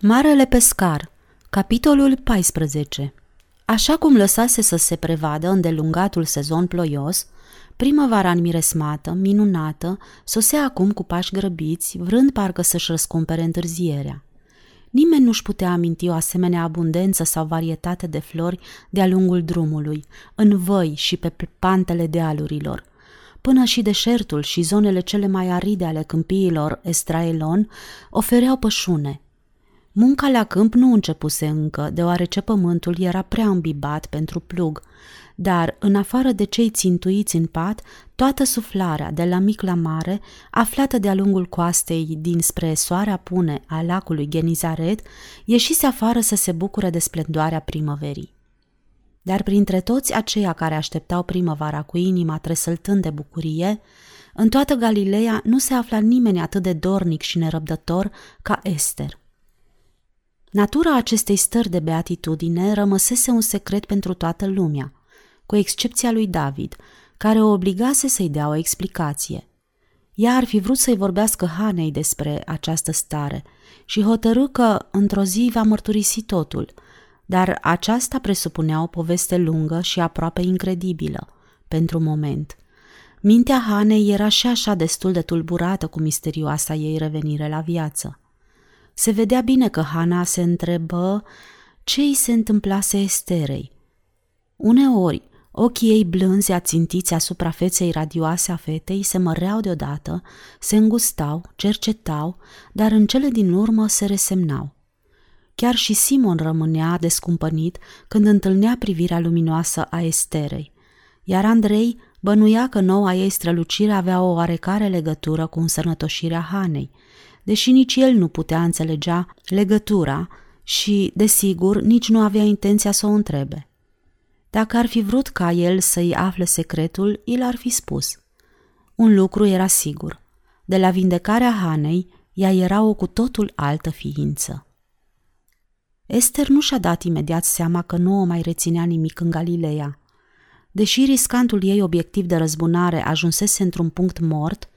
Marele pescar, capitolul 14 Așa cum lăsase să se prevadă îndelungatul sezon ploios, primăvara înmiresmată, minunată, sosea acum cu pași grăbiți, vrând parcă să-și răscumpere întârzierea. Nimeni nu-și putea aminti o asemenea abundență sau varietate de flori de-a lungul drumului, în văi și pe pantele dealurilor. Până și deșertul și zonele cele mai aride ale câmpiilor Estraelon ofereau pășune – Munca la câmp nu începuse încă, deoarece pământul era prea îmbibat pentru plug, dar, în afară de cei țintuiți în pat, toată suflarea, de la mic la mare, aflată de-a lungul coastei dinspre soarea pune a lacului Genizaret, ieșise afară să se bucure de splendoarea primăverii. Dar printre toți aceia care așteptau primăvara cu inima tresăltând de bucurie, în toată Galileea nu se afla nimeni atât de dornic și nerăbdător ca Ester – Natura acestei stări de beatitudine rămăsese un secret pentru toată lumea, cu excepția lui David, care o obligase să-i dea o explicație. Ea ar fi vrut să-i vorbească Hanei despre această stare și hotărâ că într-o zi va mărturisi totul, dar aceasta presupunea o poveste lungă și aproape incredibilă, pentru moment. Mintea Hanei era și așa destul de tulburată cu misterioasa ei revenire la viață. Se vedea bine că Hana se întrebă ce îi se întâmplase Esterei. Uneori, ochii ei blânzi ațintiți asupra feței radioase a fetei se măreau deodată, se îngustau, cercetau, dar în cele din urmă se resemnau. Chiar și Simon rămânea descumpănit când întâlnea privirea luminoasă a Esterei, iar Andrei bănuia că noua ei strălucire avea o oarecare legătură cu însănătoșirea Hanei – deși nici el nu putea înțelegea legătura și, desigur, nici nu avea intenția să o întrebe. Dacă ar fi vrut ca el să-i afle secretul, el ar fi spus. Un lucru era sigur. De la vindecarea Hanei, ea era o cu totul altă ființă. Esther nu și-a dat imediat seama că nu o mai reținea nimic în Galileea. Deși riscantul ei obiectiv de răzbunare ajunsese într-un punct mort,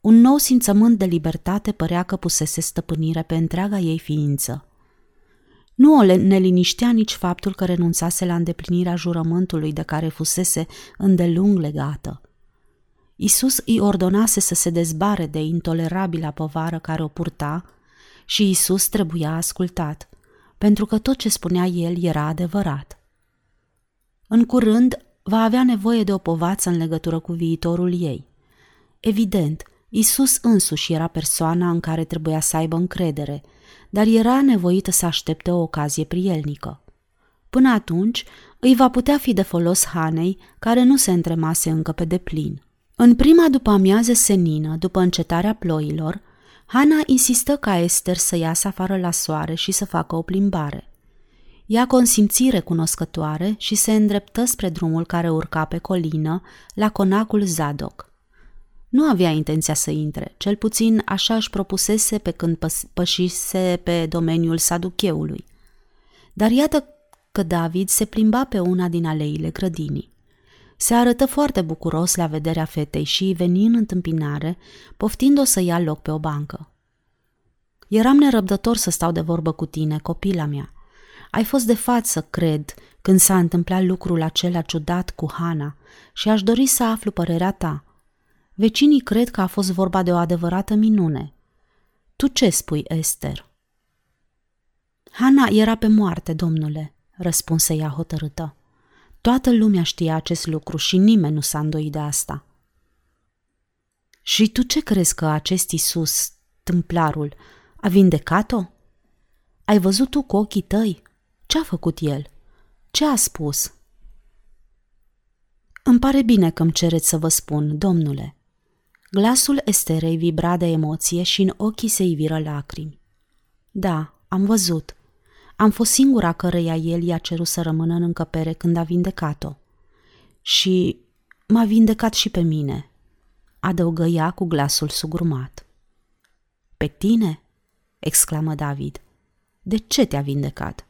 un nou simțământ de libertate părea că pusese stăpânire pe întreaga ei ființă. Nu o neliniștea nici faptul că renunțase la îndeplinirea jurământului de care fusese îndelung legată. Isus îi ordonase să se dezbare de intolerabila povară care o purta și Isus trebuia ascultat, pentru că tot ce spunea el era adevărat. În curând va avea nevoie de o povață în legătură cu viitorul ei. Evident, Isus însuși era persoana în care trebuia să aibă încredere, dar era nevoită să aștepte o ocazie prielnică. Până atunci, îi va putea fi de folos Hanei, care nu se întremase încă pe deplin. În prima după amiază senină, după încetarea ploilor, Hana insistă ca Esther să iasă afară la soare și să facă o plimbare. Ea consimți recunoscătoare și se îndreptă spre drumul care urca pe colină, la conacul Zadok. Nu avea intenția să intre, cel puțin așa își propusese pe când pășise pe domeniul saducheului. Dar iată că David se plimba pe una din aleile grădinii. Se arătă foarte bucuros la vederea fetei și veni în întâmpinare, poftind-o să ia loc pe o bancă. Eram nerăbdător să stau de vorbă cu tine, copila mea. Ai fost de față, cred, când s-a întâmplat lucrul acela ciudat cu Hana și aș dori să aflu părerea ta – Vecinii cred că a fost vorba de o adevărată minune. Tu ce spui, Esther? Hana era pe moarte, domnule, răspunse ea hotărâtă. Toată lumea știa acest lucru și nimeni nu s-a îndoit de asta. Și tu ce crezi că acest Isus, tâmplarul, a vindecat-o? Ai văzut tu cu ochii tăi? Ce a făcut el? Ce a spus? Îmi pare bine că îmi cereți să vă spun, domnule, Glasul Esterei vibra de emoție și în ochii se iviră lacrimi. Da, am văzut. Am fost singura căreia el i-a cerut să rămână în încăpere când a vindecat-o. Și m-a vindecat și pe mine, adăugă ea cu glasul sugrumat. Pe tine? exclamă David. De ce te-a vindecat?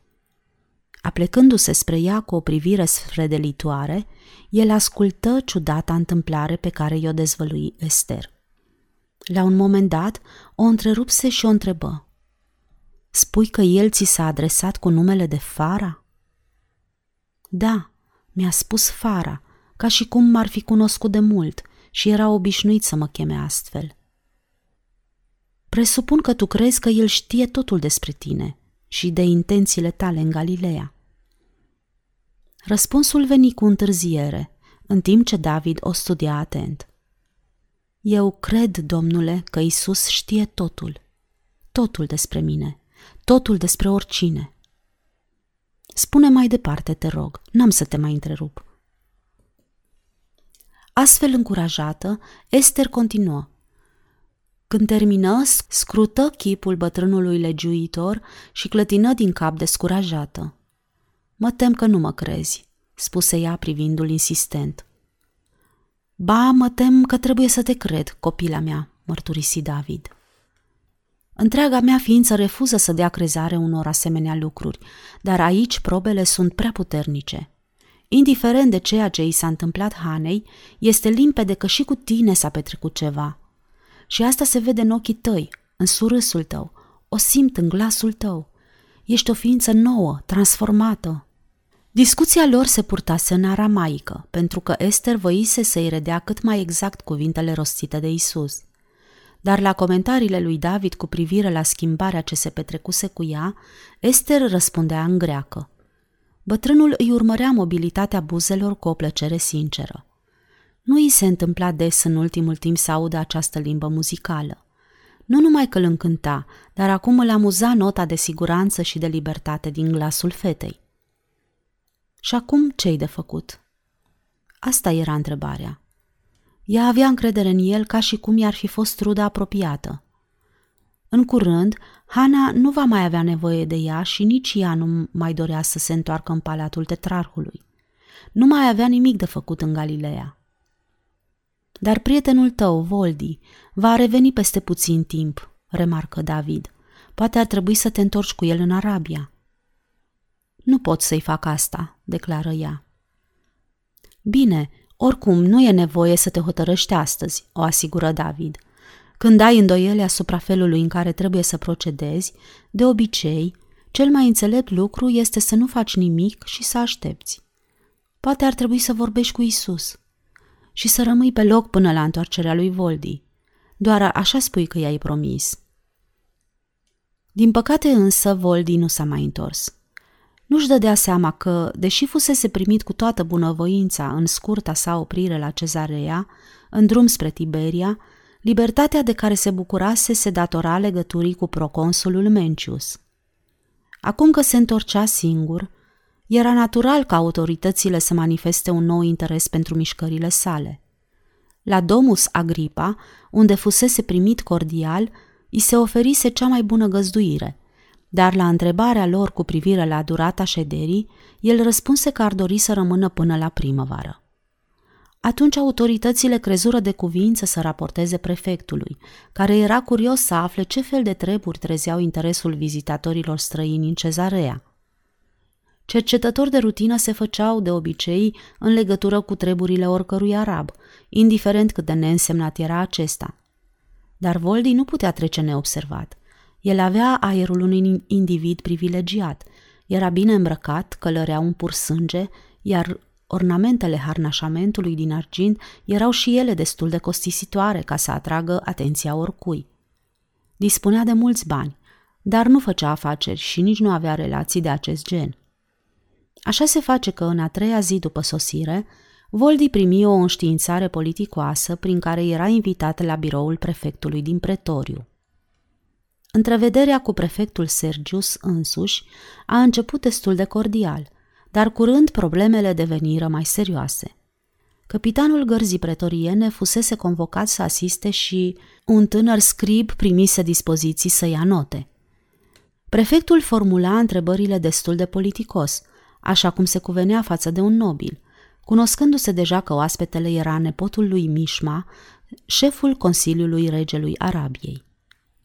Aplecându-se spre ea cu o privire sfredelitoare, el ascultă ciudata întâmplare pe care i-o dezvălui Ester. La un moment dat, o întrerupse și o întrebă. Spui că el ți s-a adresat cu numele de Fara? Da, mi-a spus Fara, ca și cum m-ar fi cunoscut de mult și era obișnuit să mă cheme astfel. Presupun că tu crezi că el știe totul despre tine și de intențiile tale în Galileea. Răspunsul veni cu întârziere, în timp ce David o studia atent. Eu cred, domnule, că Isus știe totul. Totul despre mine. Totul despre oricine. Spune mai departe, te rog, n-am să te mai întrerup. Astfel încurajată, Esther continuă. Când termină, scrută chipul bătrânului legiuitor și clătină din cap descurajată. Mă tem că nu mă crezi, spuse ea privindu-l insistent. Ba, mă tem că trebuie să te cred, copila mea, mărturisi David. Întreaga mea ființă refuză să dea crezare unor asemenea lucruri, dar aici probele sunt prea puternice. Indiferent de ceea ce i s-a întâmplat Hanei, este limpede că și cu tine s-a petrecut ceva. Și asta se vede în ochii tăi, în surâsul tău, o simt în glasul tău. Ești o ființă nouă, transformată. Discuția lor se purtase în aramaică, pentru că Esther voise să-i redea cât mai exact cuvintele rostite de Isus. Dar la comentariile lui David cu privire la schimbarea ce se petrecuse cu ea, Esther răspundea în greacă. Bătrânul îi urmărea mobilitatea buzelor cu o plăcere sinceră. Nu îi se întâmpla des în ultimul timp să audă această limbă muzicală. Nu numai că îl încânta, dar acum îl amuza nota de siguranță și de libertate din glasul fetei. Și acum ce-i de făcut? Asta era întrebarea. Ea avea încredere în el ca și cum i-ar fi fost rudă apropiată. În curând, Hana nu va mai avea nevoie de ea și nici ea nu mai dorea să se întoarcă în palatul tetrarhului. Nu mai avea nimic de făcut în Galileea. Dar prietenul tău, Voldi, va reveni peste puțin timp, remarcă David. Poate ar trebui să te întorci cu el în Arabia. Nu pot să-i fac asta, declară ea. Bine, oricum nu e nevoie să te hotărăști astăzi, o asigură David – când ai îndoiele asupra felului în care trebuie să procedezi, de obicei, cel mai înțelept lucru este să nu faci nimic și să aștepți. Poate ar trebui să vorbești cu Isus și să rămâi pe loc până la întoarcerea lui Voldi. Doar așa spui că i-ai promis. Din păcate însă, Voldi nu s-a mai întors. Nu-și dădea seama că, deși fusese primit cu toată bunăvoința în scurta sa oprire la cezarea, în drum spre Tiberia, libertatea de care se bucurase se datora legăturii cu proconsulul Mencius. Acum că se întorcea singur, era natural ca autoritățile să manifeste un nou interes pentru mișcările sale. La Domus Agripa, unde fusese primit cordial, îi se oferise cea mai bună găzduire, dar la întrebarea lor cu privire la durata șederii, el răspunse că ar dori să rămână până la primăvară. Atunci autoritățile crezură de cuvință să raporteze prefectului, care era curios să afle ce fel de treburi trezeau interesul vizitatorilor străini în cezarea. Cercetători de rutină se făceau de obicei în legătură cu treburile oricărui arab, indiferent cât de neînsemnat era acesta. Dar Voldi nu putea trece neobservat. El avea aerul unui individ privilegiat, era bine îmbrăcat, călărea un pur sânge, iar Ornamentele harnașamentului din argint erau și ele destul de costisitoare ca să atragă atenția oricui. Dispunea de mulți bani, dar nu făcea afaceri și nici nu avea relații de acest gen. Așa se face că în a treia zi după sosire, Voldi primi o înștiințare politicoasă prin care era invitat la biroul prefectului din Pretoriu. Întrevederea cu prefectul Sergius însuși a început destul de cordial – dar curând problemele deveniră mai serioase. Capitanul gărzii pretoriene fusese convocat să asiste și un tânăr scrib primise dispoziții să ia note. Prefectul formula întrebările destul de politicos, așa cum se cuvenea față de un nobil, cunoscându-se deja că oaspetele era nepotul lui Mișma, șeful Consiliului Regelui Arabiei.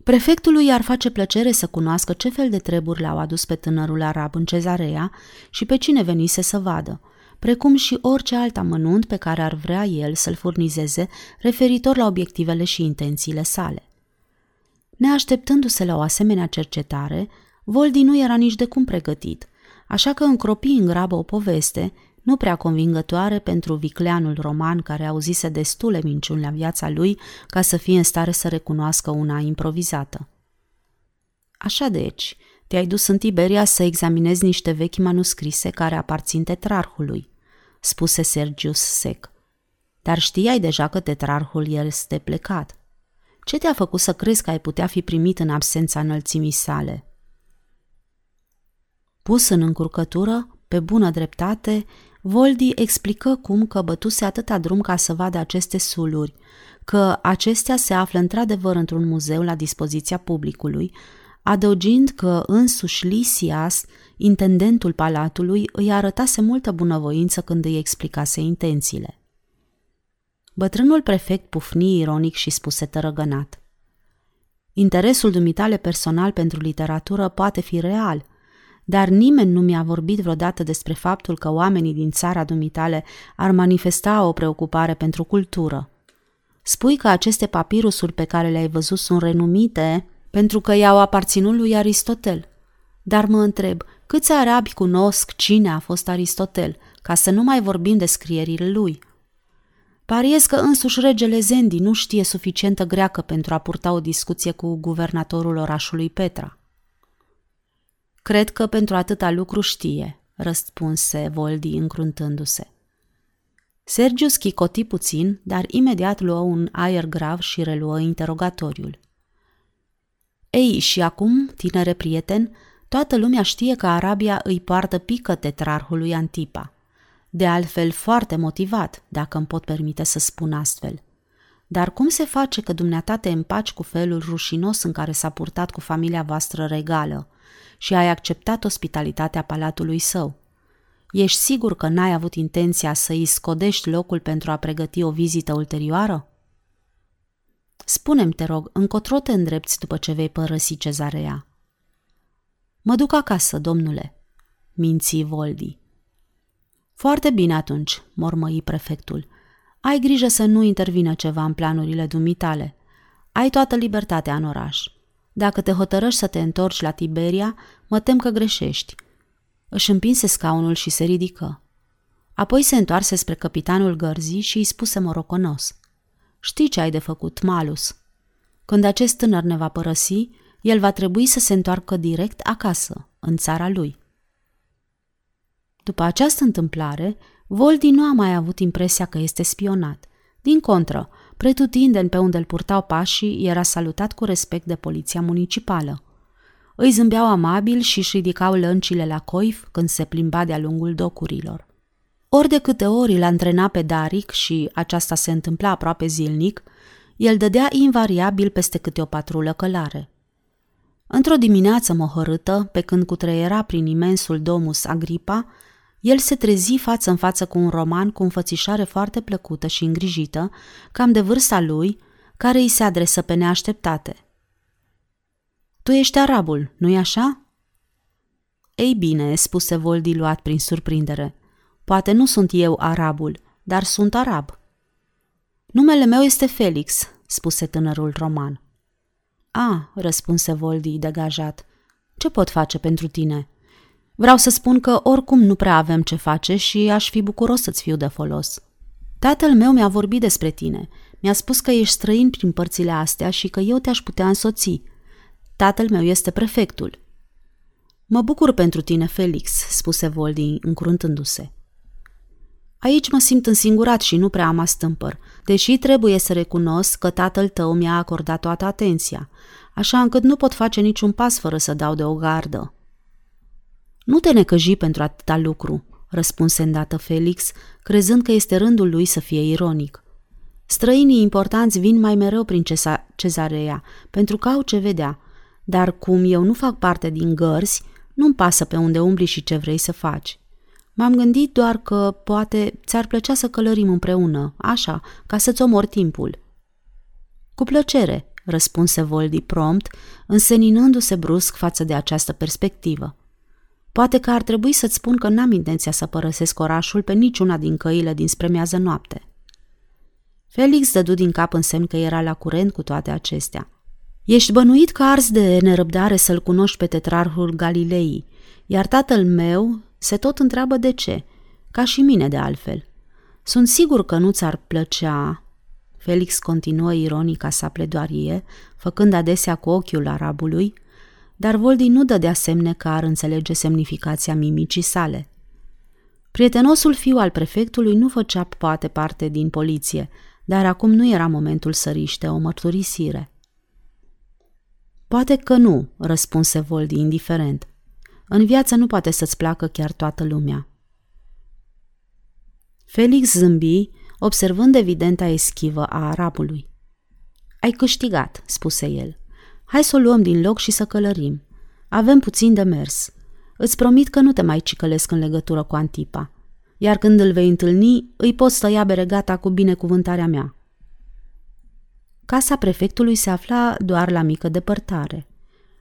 Prefectului ar face plăcere să cunoască ce fel de treburi l-au adus pe tânărul arab în cezarea și pe cine venise să vadă, precum și orice alt amănunt pe care ar vrea el să-l furnizeze referitor la obiectivele și intențiile sale. Neașteptându-se la o asemenea cercetare, Voldi nu era nici de cum pregătit, așa că încropi în grabă o poveste, nu prea convingătoare pentru vicleanul roman care auzise destule minciuni la viața lui ca să fie în stare să recunoască una improvizată. Așa deci, te-ai dus în Tiberia să examinezi niște vechi manuscrise care aparțin tetrarhului, spuse Sergius sec. Dar știai deja că tetrarhul este plecat. Ce te-a făcut să crezi că ai putea fi primit în absența înălțimii sale? Pus în încurcătură, pe bună dreptate, Voldi explică cum că bătuse atâta drum ca să vadă aceste suluri, că acestea se află într-adevăr într-un muzeu la dispoziția publicului, adăugind că însuși Lisias, intendentul palatului, îi arătase multă bunăvoință când îi explicase intențiile. Bătrânul prefect pufni ironic și spuse tărăgănat. Interesul dumitale personal pentru literatură poate fi real, dar nimeni nu mi-a vorbit vreodată despre faptul că oamenii din țara dumitale ar manifesta o preocupare pentru cultură. Spui că aceste papirusuri pe care le-ai văzut sunt renumite pentru că i-au aparținut lui Aristotel. Dar mă întreb, câți arabi cunosc cine a fost Aristotel, ca să nu mai vorbim de scrierile lui? Pariez că însuși regele Zendi nu știe suficientă greacă pentru a purta o discuție cu guvernatorul orașului Petra. Cred că pentru atâta lucru știe, răspunse Voldi încruntându-se. Sergiu schicoti puțin, dar imediat luă un aer grav și reluă interogatoriul. Ei, și acum, tinere prieten, toată lumea știe că Arabia îi poartă pică tetrarhului Antipa. De altfel, foarte motivat, dacă îmi pot permite să spun astfel. Dar cum se face că dumneata te împaci cu felul rușinos în care s-a purtat cu familia voastră regală și ai acceptat ospitalitatea palatului său? Ești sigur că n-ai avut intenția să îi scodești locul pentru a pregăti o vizită ulterioară? Spune-mi, te rog, încotro te îndrepți după ce vei părăsi cezarea? Mă duc acasă, domnule, minții Voldi. Foarte bine atunci, mormăi prefectul. Ai grijă să nu intervină ceva în planurile dumitale. Ai toată libertatea în oraș. Dacă te hotărăști să te întorci la Tiberia, mă tem că greșești. Își împinse scaunul și se ridică. Apoi se întoarse spre capitanul gărzii și îi spuse moroconos. Știi ce ai de făcut, Malus. Când acest tânăr ne va părăsi, el va trebui să se întoarcă direct acasă, în țara lui. După această întâmplare, Voldi nu a mai avut impresia că este spionat. Din contră, pretutindeni pe unde îl purtau pașii, era salutat cu respect de poliția municipală. Îi zâmbeau amabil și își ridicau lăncile la coif când se plimba de-a lungul docurilor. Ori de câte ori îl antrena pe Daric și aceasta se întâmpla aproape zilnic, el dădea invariabil peste câte o patrulă călare. Într-o dimineață mohărâtă, pe când cutreiera prin imensul domus Agripa, el se trezi față în față cu un roman cu înfățișare foarte plăcută și îngrijită, cam de vârsta lui, care îi se adresă pe neașteptate. Tu ești arabul, nu-i așa?" Ei bine," spuse Voldi luat prin surprindere. Poate nu sunt eu arabul, dar sunt arab." Numele meu este Felix," spuse tânărul roman. A, răspunse Voldi degajat. Ce pot face pentru tine?" Vreau să spun că oricum nu prea avem ce face și aș fi bucuros să-ți fiu de folos. Tatăl meu mi-a vorbit despre tine. Mi-a spus că ești străin prin părțile astea și că eu te-aș putea însoți. Tatăl meu este prefectul. Mă bucur pentru tine, Felix, spuse Voldi, încruntându-se. Aici mă simt însingurat și nu prea am astâmpăr, deși trebuie să recunosc că tatăl tău mi-a acordat toată atenția, așa încât nu pot face niciun pas fără să dau de o gardă. Nu te necăji pentru atâta lucru, răspunse îndată Felix, crezând că este rândul lui să fie ironic. Străinii importanți vin mai mereu prin ceza- cezarea, pentru că au ce vedea, dar cum eu nu fac parte din gărzi, nu-mi pasă pe unde umbli și ce vrei să faci. M-am gândit doar că poate ți-ar plăcea să călărim împreună, așa, ca să-ți omor timpul. Cu plăcere, răspunse Voldi prompt, înseninându-se brusc față de această perspectivă. Poate că ar trebui să-ți spun că n-am intenția să părăsesc orașul pe niciuna din căile dinspre miază noapte. Felix dădu din cap în semn că era la curent cu toate acestea. Ești bănuit că arzi de nerăbdare să-l cunoști pe tetrarhul Galilei, iar tatăl meu se tot întreabă de ce, ca și mine de altfel. Sunt sigur că nu ți-ar plăcea, Felix continuă ironica sa pledoarie, făcând adesea cu ochiul arabului, dar Voldi nu dădea semne că ar înțelege semnificația mimicii sale. Prietenosul fiu al prefectului nu făcea poate parte din poliție, dar acum nu era momentul să riște o mărturisire. Poate că nu, răspunse Voldi indiferent. În viață nu poate să-ți placă chiar toată lumea. Felix zâmbi, observând evidenta eschivă a arabului. Ai câștigat, spuse el. Hai să o luăm din loc și să călărim. Avem puțin de mers. Îți promit că nu te mai cicălesc în legătură cu Antipa. Iar când îl vei întâlni, îi poți tăia beregata cu binecuvântarea mea. Casa prefectului se afla doar la mică depărtare.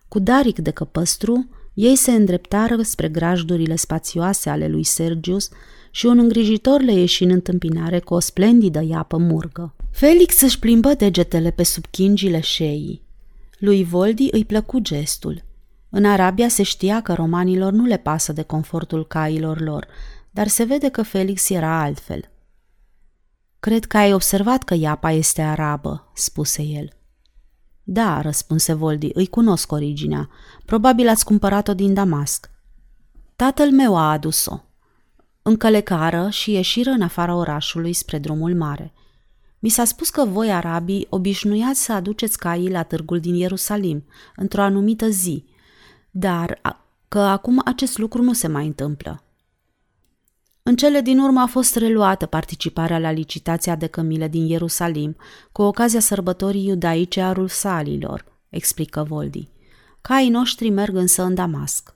Cu daric de căpăstru, ei se îndreptară spre grajdurile spațioase ale lui Sergius și un îngrijitor le ieși în întâmpinare cu o splendidă iapă murgă. Felix își plimbă degetele pe sub chingile șeii. Lui Voldi îi plăcu gestul. În Arabia se știa că romanilor nu le pasă de confortul cailor lor, dar se vede că Felix era altfel. Cred că ai observat că iapa este arabă, spuse el. Da, răspunse Voldi, îi cunosc originea. Probabil ați cumpărat-o din Damasc. Tatăl meu a adus-o. Încălecară și ieșiră în afara orașului spre drumul mare. Mi s-a spus că voi, arabii, obișnuiați să aduceți caii la târgul din Ierusalim, într-o anumită zi, dar că acum acest lucru nu se mai întâmplă. În cele din urmă a fost reluată participarea la licitația de cămile din Ierusalim, cu ocazia sărbătorii iudaice a Rusalilor, explică Voldi. Caii noștri merg însă în Damasc.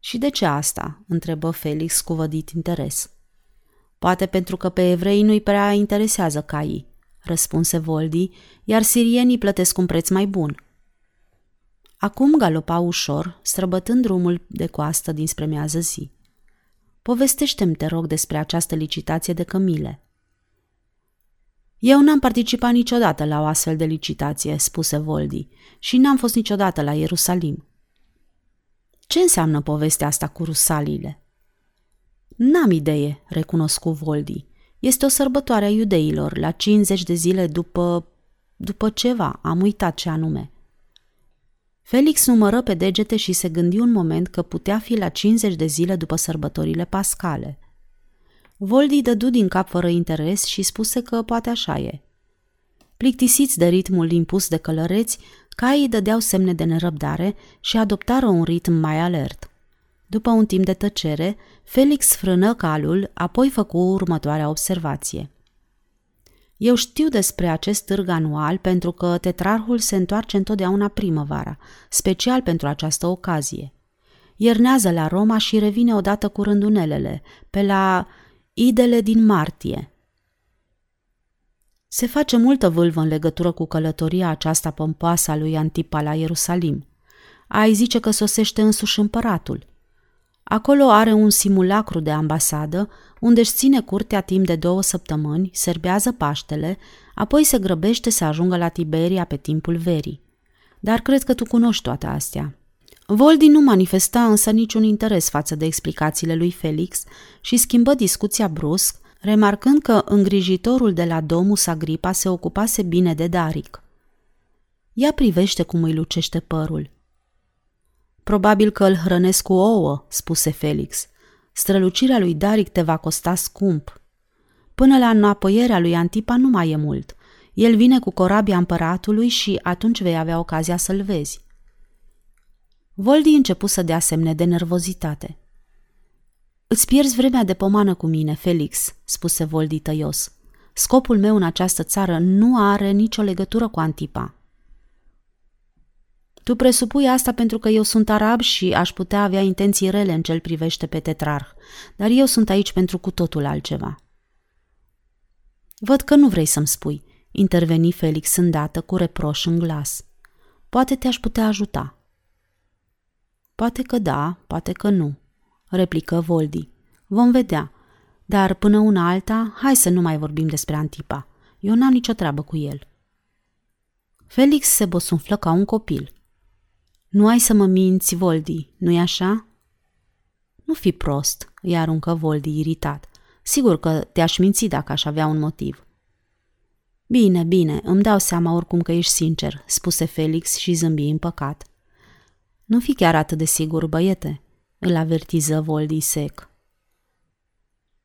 Și de ce asta? întrebă Felix cu vădit interes. Poate pentru că pe evrei nu-i prea interesează caii, răspunse Voldi, iar sirienii plătesc un preț mai bun. Acum galopa ușor, străbătând drumul de coastă dinspre miază zi. Povestește-mi, te rog, despre această licitație de cămile. Eu n-am participat niciodată la o astfel de licitație, spuse Voldi, și n-am fost niciodată la Ierusalim. Ce înseamnă povestea asta cu rusalile? N-am idee, recunoscu Voldi. Este o sărbătoare a iudeilor, la 50 de zile după... după ceva, am uitat ce anume. Felix numără pe degete și se gândi un moment că putea fi la 50 de zile după sărbătorile pascale. Voldi dădu din cap fără interes și spuse că poate așa e. Plictisiți de ritmul impus de călăreți, caii dădeau semne de nerăbdare și adoptară un ritm mai alert. După un timp de tăcere, Felix frână calul, apoi făcu următoarea observație. Eu știu despre acest târg anual pentru că tetrarhul se întoarce întotdeauna primăvara, special pentru această ocazie. Iernează la Roma și revine odată cu rândunelele, pe la idele din martie. Se face multă vâlvă în legătură cu călătoria aceasta pompoasă a lui Antipa la Ierusalim. Ai zice că sosește însuși împăratul – Acolo are un simulacru de ambasadă, unde își ține curtea timp de două săptămâni, serbează Paștele, apoi se grăbește să ajungă la Tiberia pe timpul verii. Dar cred că tu cunoști toate astea. Voldi nu manifesta însă niciun interes față de explicațiile lui Felix și schimbă discuția brusc, remarcând că îngrijitorul de la Domus Agripa se ocupase bine de Daric. Ea privește cum îi lucește părul. Probabil că îl hrănesc cu ouă, spuse Felix. Strălucirea lui Daric te va costa scump. Până la înapoierea lui Antipa nu mai e mult. El vine cu corabia împăratului și atunci vei avea ocazia să-l vezi. Voldi începu să dea semne de nervozitate. Îți pierzi vremea de pomană cu mine, Felix, spuse Voldi tăios. Scopul meu în această țară nu are nicio legătură cu Antipa. Tu presupui asta pentru că eu sunt arab și aș putea avea intenții rele în cel privește pe tetrarh, dar eu sunt aici pentru cu totul altceva. Văd că nu vrei să-mi spui, interveni Felix îndată cu reproș în glas. Poate te-aș putea ajuta. Poate că da, poate că nu, replică Voldi. Vom vedea, dar până una alta, hai să nu mai vorbim despre Antipa. Eu n-am nicio treabă cu el. Felix se bosunflă ca un copil. Nu ai să mă minți, Voldi, nu-i așa? Nu fi prost, îi aruncă Voldi iritat. Sigur că te-aș minți dacă aș avea un motiv. Bine, bine, îmi dau seama oricum că ești sincer, spuse Felix și zâmbi împăcat. Nu fi chiar atât de sigur, băiete, îl avertiză Voldi sec.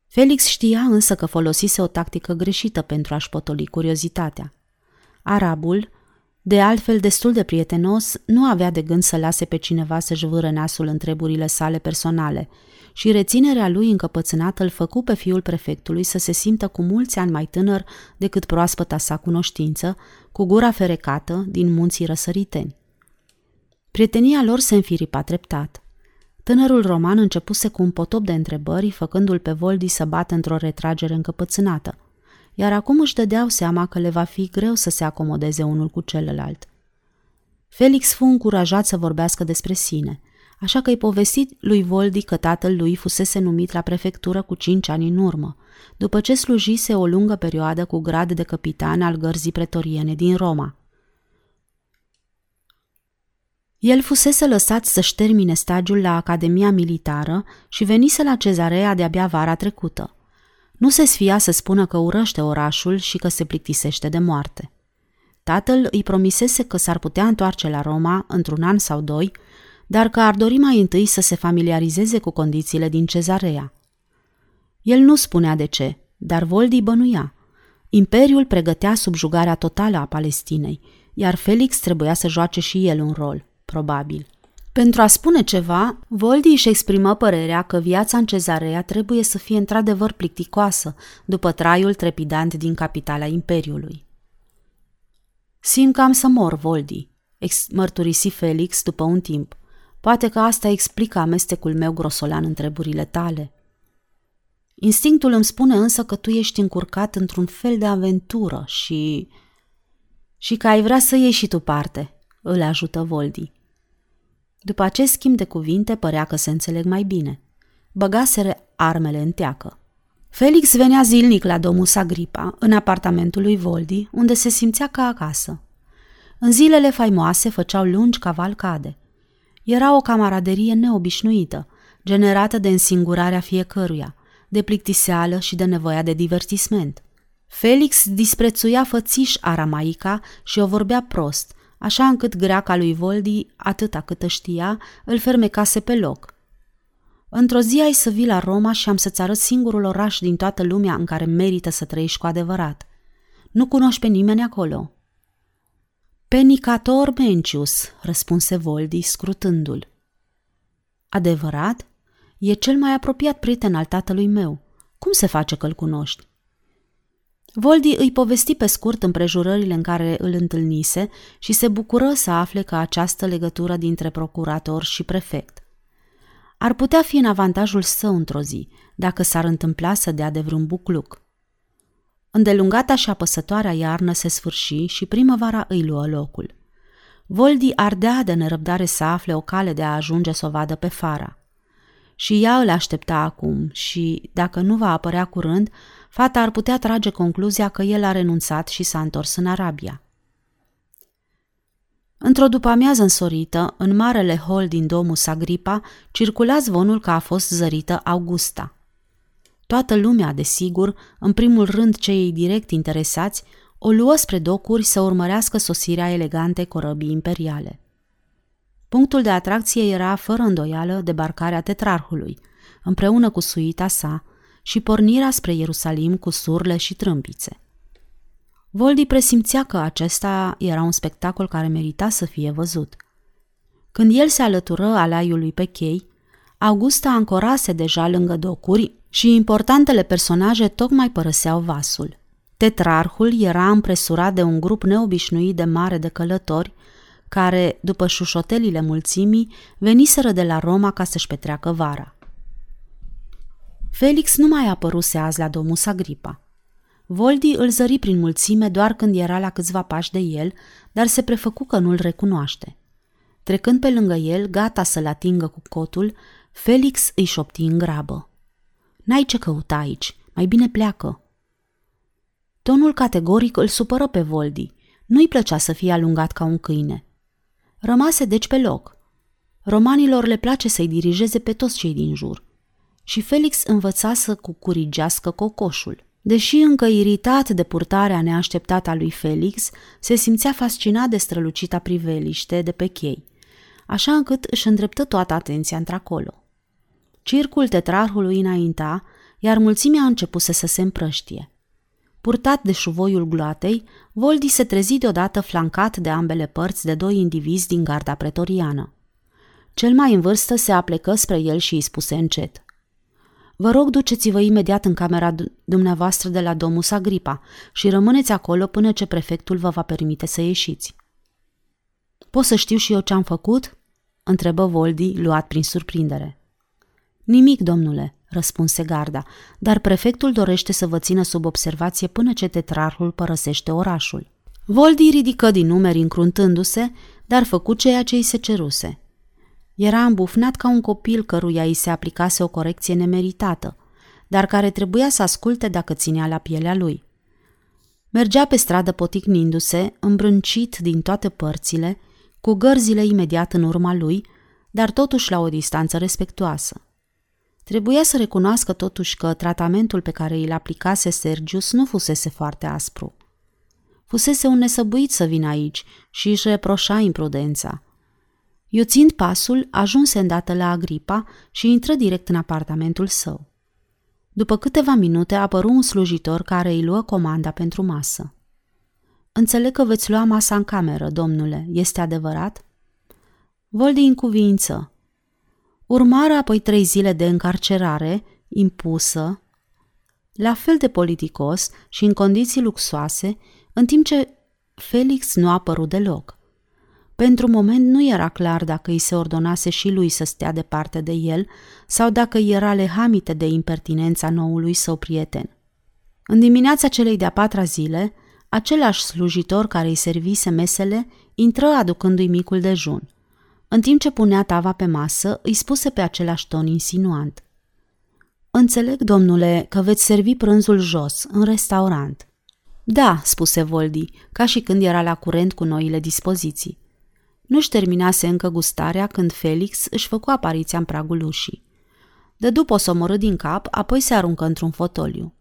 Felix știa însă că folosise o tactică greșită pentru a-și potoli curiozitatea. Arabul, de altfel destul de prietenos, nu avea de gând să lase pe cineva să-și vâră nasul în treburile sale personale și reținerea lui încăpățânată îl făcu pe fiul prefectului să se simtă cu mulți ani mai tânăr decât proaspăta sa cunoștință, cu gura ferecată din munții răsăriteni. Prietenia lor se înfiripa treptat. Tânărul roman începuse cu un potop de întrebări, făcându-l pe Voldi să bată într-o retragere încăpățânată – iar acum își dădeau seama că le va fi greu să se acomodeze unul cu celălalt. Felix fu încurajat să vorbească despre sine, așa că îi povestit lui Voldi că tatăl lui fusese numit la prefectură cu cinci ani în urmă, după ce slujise o lungă perioadă cu grad de capitan al gărzii pretoriene din Roma. El fusese lăsat să-și termine stagiul la Academia Militară și venise la cezarea de-abia vara trecută – nu se sfia să spună că urăște orașul și că se plictisește de moarte. Tatăl îi promisese că s-ar putea întoarce la Roma într-un an sau doi, dar că ar dori mai întâi să se familiarizeze cu condițiile din cezarea. El nu spunea de ce, dar Voldi bănuia. Imperiul pregătea subjugarea totală a Palestinei, iar Felix trebuia să joace și el un rol, probabil. Pentru a spune ceva, Voldi își exprimă părerea că viața în cezarea trebuie să fie într-adevăr plicticoasă după traiul trepidant din capitala Imperiului. Simt că am să mor, Voldi, mărturisi Felix după un timp. Poate că asta explică amestecul meu grosolan în treburile tale. Instinctul îmi spune însă că tu ești încurcat într-un fel de aventură și... și că ai vrea să ieși și tu parte, îl ajută Voldi. După acest schimb de cuvinte, părea că se înțeleg mai bine. Băgaseră armele în teacă. Felix venea zilnic la domul Sagripa, în apartamentul lui Voldi, unde se simțea ca acasă. În zilele faimoase făceau lungi cavalcade. Era o camaraderie neobișnuită, generată de însingurarea fiecăruia, de plictiseală și de nevoia de divertisment. Felix disprețuia fățiș aramaica și o vorbea prost, așa încât greaca lui Voldi, atâta cât știa, îl fermecase pe loc. Într-o zi ai să vii la Roma și am să-ți arăt singurul oraș din toată lumea în care merită să trăiești cu adevărat. Nu cunoști pe nimeni acolo. Penicator Mencius, răspunse Voldi, scrutându-l. Adevărat? E cel mai apropiat prieten al tatălui meu. Cum se face că-l cunoști? Voldi îi povesti pe scurt împrejurările în care îl întâlnise și se bucură să afle că această legătură dintre procurator și prefect ar putea fi în avantajul său într-o zi, dacă s-ar întâmpla să dea de vreun bucluc. Îndelungata și apăsătoarea iarnă se sfârși și primăvara îi luă locul. Voldi ardea de nerăbdare să afle o cale de a ajunge să o vadă pe Fara. Și ea îl aștepta acum și, dacă nu va apărea curând, fata ar putea trage concluzia că el a renunțat și s-a întors în Arabia. Într-o după-amiază însorită, în marele hol din domul Sagripa, circula zvonul că a fost zărită Augusta. Toată lumea, desigur, în primul rând cei direct interesați, o luă spre docuri să urmărească sosirea elegantei corăbii imperiale. Punctul de atracție era, fără îndoială, debarcarea tetrarhului, împreună cu suita sa, și pornirea spre Ierusalim cu surle și trâmpițe. Voldi presimțea că acesta era un spectacol care merita să fie văzut. Când el se alătură alaiului pe chei, Augusta ancorase deja lângă docuri și importantele personaje tocmai părăseau vasul. Tetrarhul era împresurat de un grup neobișnuit de mare de călători, care, după șușotelile mulțimii, veniseră de la Roma ca să-și petreacă vara. Felix nu mai apăruse azi la domul Sagripa. Voldi îl zări prin mulțime doar când era la câțiva pași de el, dar se prefăcu că nu-l recunoaște. Trecând pe lângă el, gata să-l atingă cu cotul, Felix îi șopti în grabă. N-ai ce căuta aici, mai bine pleacă. Tonul categoric îl supără pe Voldi. Nu-i plăcea să fie alungat ca un câine. Rămase deci pe loc. Romanilor le place să-i dirigeze pe toți cei din jur. Și Felix învăța să cucurigească cocoșul. Deși încă iritat de purtarea neașteptată a lui Felix, se simțea fascinat de strălucita priveliște de pe chei, așa încât își îndreptă toată atenția într-acolo. Circul tetrarhului înainta, iar mulțimea a început să se împrăștie. Purtat de șuvoiul gloatei, Voldi se trezi deodată flancat de ambele părți de doi indivizi din garda pretoriană. Cel mai în vârstă se aplecă spre el și îi spuse încet. Vă rog, duceți-vă imediat în camera dumneavoastră de la Domus Agripa și rămâneți acolo până ce prefectul vă va permite să ieșiți. Pot să știu și eu ce am făcut?" întrebă Voldi, luat prin surprindere. Nimic, domnule, răspunse garda, dar prefectul dorește să vă țină sub observație până ce tetrarhul părăsește orașul. Voldi ridică din numeri încruntându-se, dar făcu ceea ce îi se ceruse. Era îmbufnat ca un copil căruia îi se aplicase o corecție nemeritată, dar care trebuia să asculte dacă ținea la pielea lui. Mergea pe stradă poticnindu-se, îmbrâncit din toate părțile, cu gărzile imediat în urma lui, dar totuși la o distanță respectuoasă. Trebuia să recunoască totuși că tratamentul pe care îl aplicase Sergius nu fusese foarte aspru. Fusese un nesăbuit să vină aici și își reproșa imprudența. Iuțind pasul, ajunse îndată la Agripa și intră direct în apartamentul său. După câteva minute apăru un slujitor care îi luă comanda pentru masă. Înțeleg că veți lua masa în cameră, domnule, este adevărat? Voldi în cuvință, Urmară apoi trei zile de încarcerare impusă, la fel de politicos și în condiții luxoase, în timp ce Felix nu a apărut deloc. Pentru moment nu era clar dacă îi se ordonase și lui să stea departe de el sau dacă era lehamite de impertinența noului său prieten. În dimineața celei de-a patra zile, același slujitor care îi servise mesele intră aducându-i micul dejun – în timp ce punea tava pe masă, îi spuse pe același ton insinuant. Înțeleg, domnule, că veți servi prânzul jos, în restaurant. Da, spuse Voldi, ca și când era la curent cu noile dispoziții. Nu-și terminase încă gustarea când Felix își făcu apariția în pragul ușii. De după o somorâ din cap, apoi se aruncă într-un fotoliu.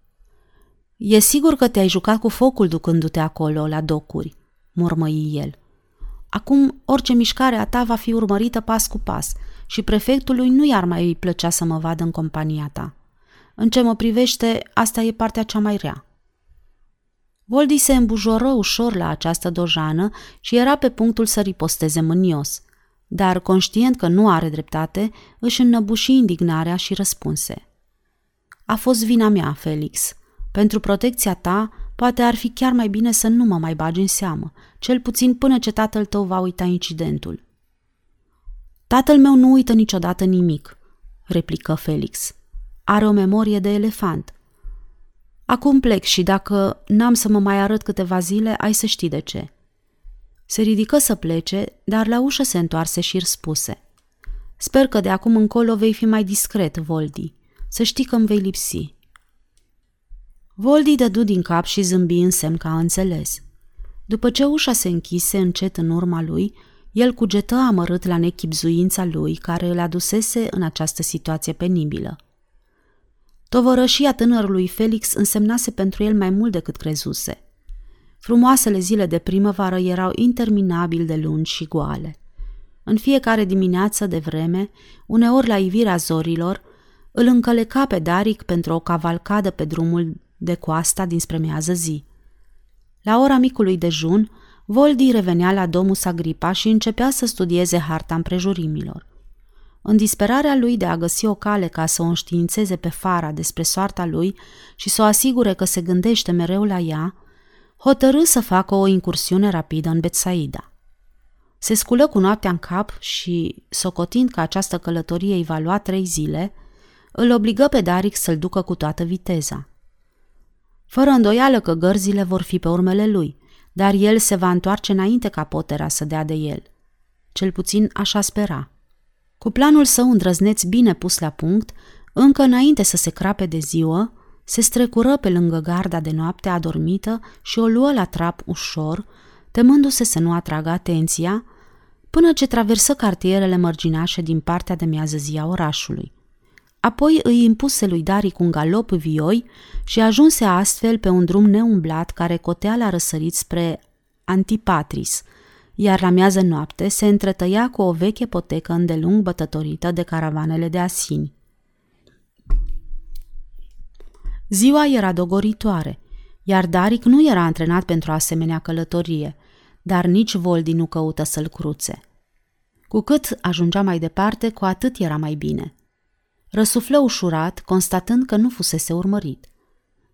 E sigur că te-ai jucat cu focul ducându-te acolo, la docuri, mormăi el. Acum orice mișcare a ta va fi urmărită pas cu pas și prefectului nu i-ar mai plăcea să mă vadă în compania ta. În ce mă privește, asta e partea cea mai rea. Voldi se îmbujoră ușor la această dojană și era pe punctul să riposteze mânios, dar conștient că nu are dreptate, își înnăbuși indignarea și răspunse. A fost vina mea, Felix. Pentru protecția ta, Poate ar fi chiar mai bine să nu mă mai bagi în seamă, cel puțin până ce tatăl tău va uita incidentul. Tatăl meu nu uită niciodată nimic, replică Felix. Are o memorie de elefant. Acum plec și dacă n-am să mă mai arăt câteva zile, ai să știi de ce. Se ridică să plece, dar la ușă se întoarse și spuse. Sper că de acum încolo vei fi mai discret, Voldi. Să știi că îmi vei lipsi. Voldi dădu din cap și zâmbi în semn că a înțeles. După ce ușa se închise încet în urma lui, el cugetă amărât la nechipzuința lui care îl adusese în această situație penibilă. Tovărășia tânărului Felix însemnase pentru el mai mult decât crezuse. Frumoasele zile de primăvară erau interminabil de lungi și goale. În fiecare dimineață de vreme, uneori la ivirea zorilor, îl încăleca pe Daric pentru o cavalcadă pe drumul de coasta dinspre mează zi. La ora micului dejun, Voldi revenea la Domus Agripa și începea să studieze harta împrejurimilor. În disperarea lui de a găsi o cale ca să o înștiințeze pe Fara despre soarta lui și să o asigure că se gândește mereu la ea, hotărâ să facă o incursiune rapidă în Betsaida. Se sculă cu noaptea în cap și, socotind că această călătorie îi va lua trei zile, îl obligă pe Daric să-l ducă cu toată viteza fără îndoială că gărzile vor fi pe urmele lui, dar el se va întoarce înainte ca potera să dea de el. Cel puțin așa spera. Cu planul său îndrăzneț bine pus la punct, încă înainte să se crape de ziua, se strecură pe lângă garda de noapte adormită și o luă la trap ușor, temându-se să nu atragă atenția, până ce traversă cartierele mărginașe din partea de miază zi a orașului. Apoi îi impuse lui Daric un galop vioi și ajunse astfel pe un drum neumblat care cotea la răsărit spre Antipatris, iar la miază noapte se întretăia cu o veche potecă îndelung bătătorită de caravanele de asini. Ziua era dogoritoare, iar Daric nu era antrenat pentru asemenea călătorie, dar nici Voldi nu căută să-l cruțe. Cu cât ajungea mai departe, cu atât era mai bine. Răsuflă ușurat, constatând că nu fusese urmărit.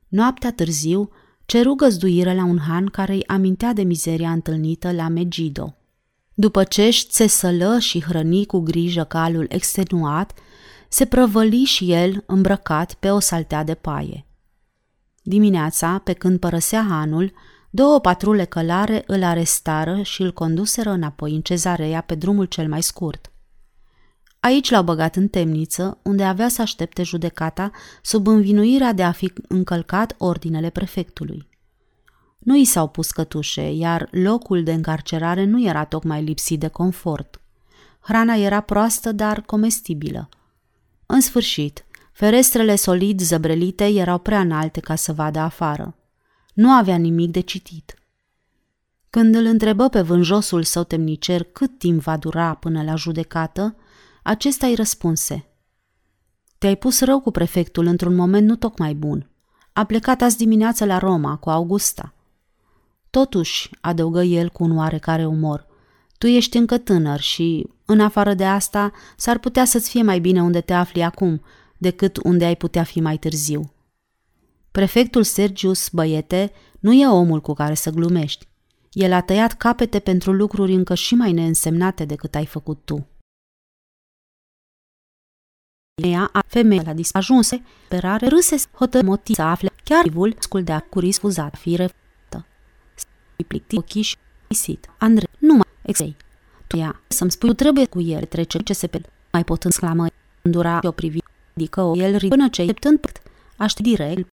Noaptea târziu, ceru găzduire la un han care îi amintea de mizeria întâlnită la Megido. După ce își țesălă și hrăni cu grijă calul extenuat, se prăvăli și el îmbrăcat pe o saltea de paie. Dimineața, pe când părăsea hanul, două patrule călare îl arestară și îl conduseră înapoi în cezarea pe drumul cel mai scurt. Aici l-au băgat în temniță, unde avea să aștepte judecata sub învinuirea de a fi încălcat ordinele prefectului. Nu i s-au pus cătușe, iar locul de încarcerare nu era tocmai lipsit de confort. Hrana era proastă, dar comestibilă. În sfârșit, ferestrele solid zăbrelite erau prea înalte ca să vadă afară. Nu avea nimic de citit. Când îl întrebă pe vânjosul său temnicer cât timp va dura până la judecată, acesta îi răspunse. Te-ai pus rău cu prefectul într-un moment nu tocmai bun. A plecat azi dimineață la Roma cu Augusta. Totuși, adăugă el cu un oarecare umor, tu ești încă tânăr și, în afară de asta, s-ar putea să-ți fie mai bine unde te afli acum decât unde ai putea fi mai târziu. Prefectul Sergius Băiete nu e omul cu care să glumești. El a tăiat capete pentru lucruri încă și mai neînsemnate decât ai făcut tu. Ea a femeia la disajunse, perare râse hotă motiv să afle chiar vul scul de acuri scuzat fi reftă. Plicti ochii și isit. Andre, nu mai exei. Tu ea, să-mi spui, tu trebuie cu el trece ce se pe mai pot însclamă, îndura și o privi, adică o el până ce, aștept direct,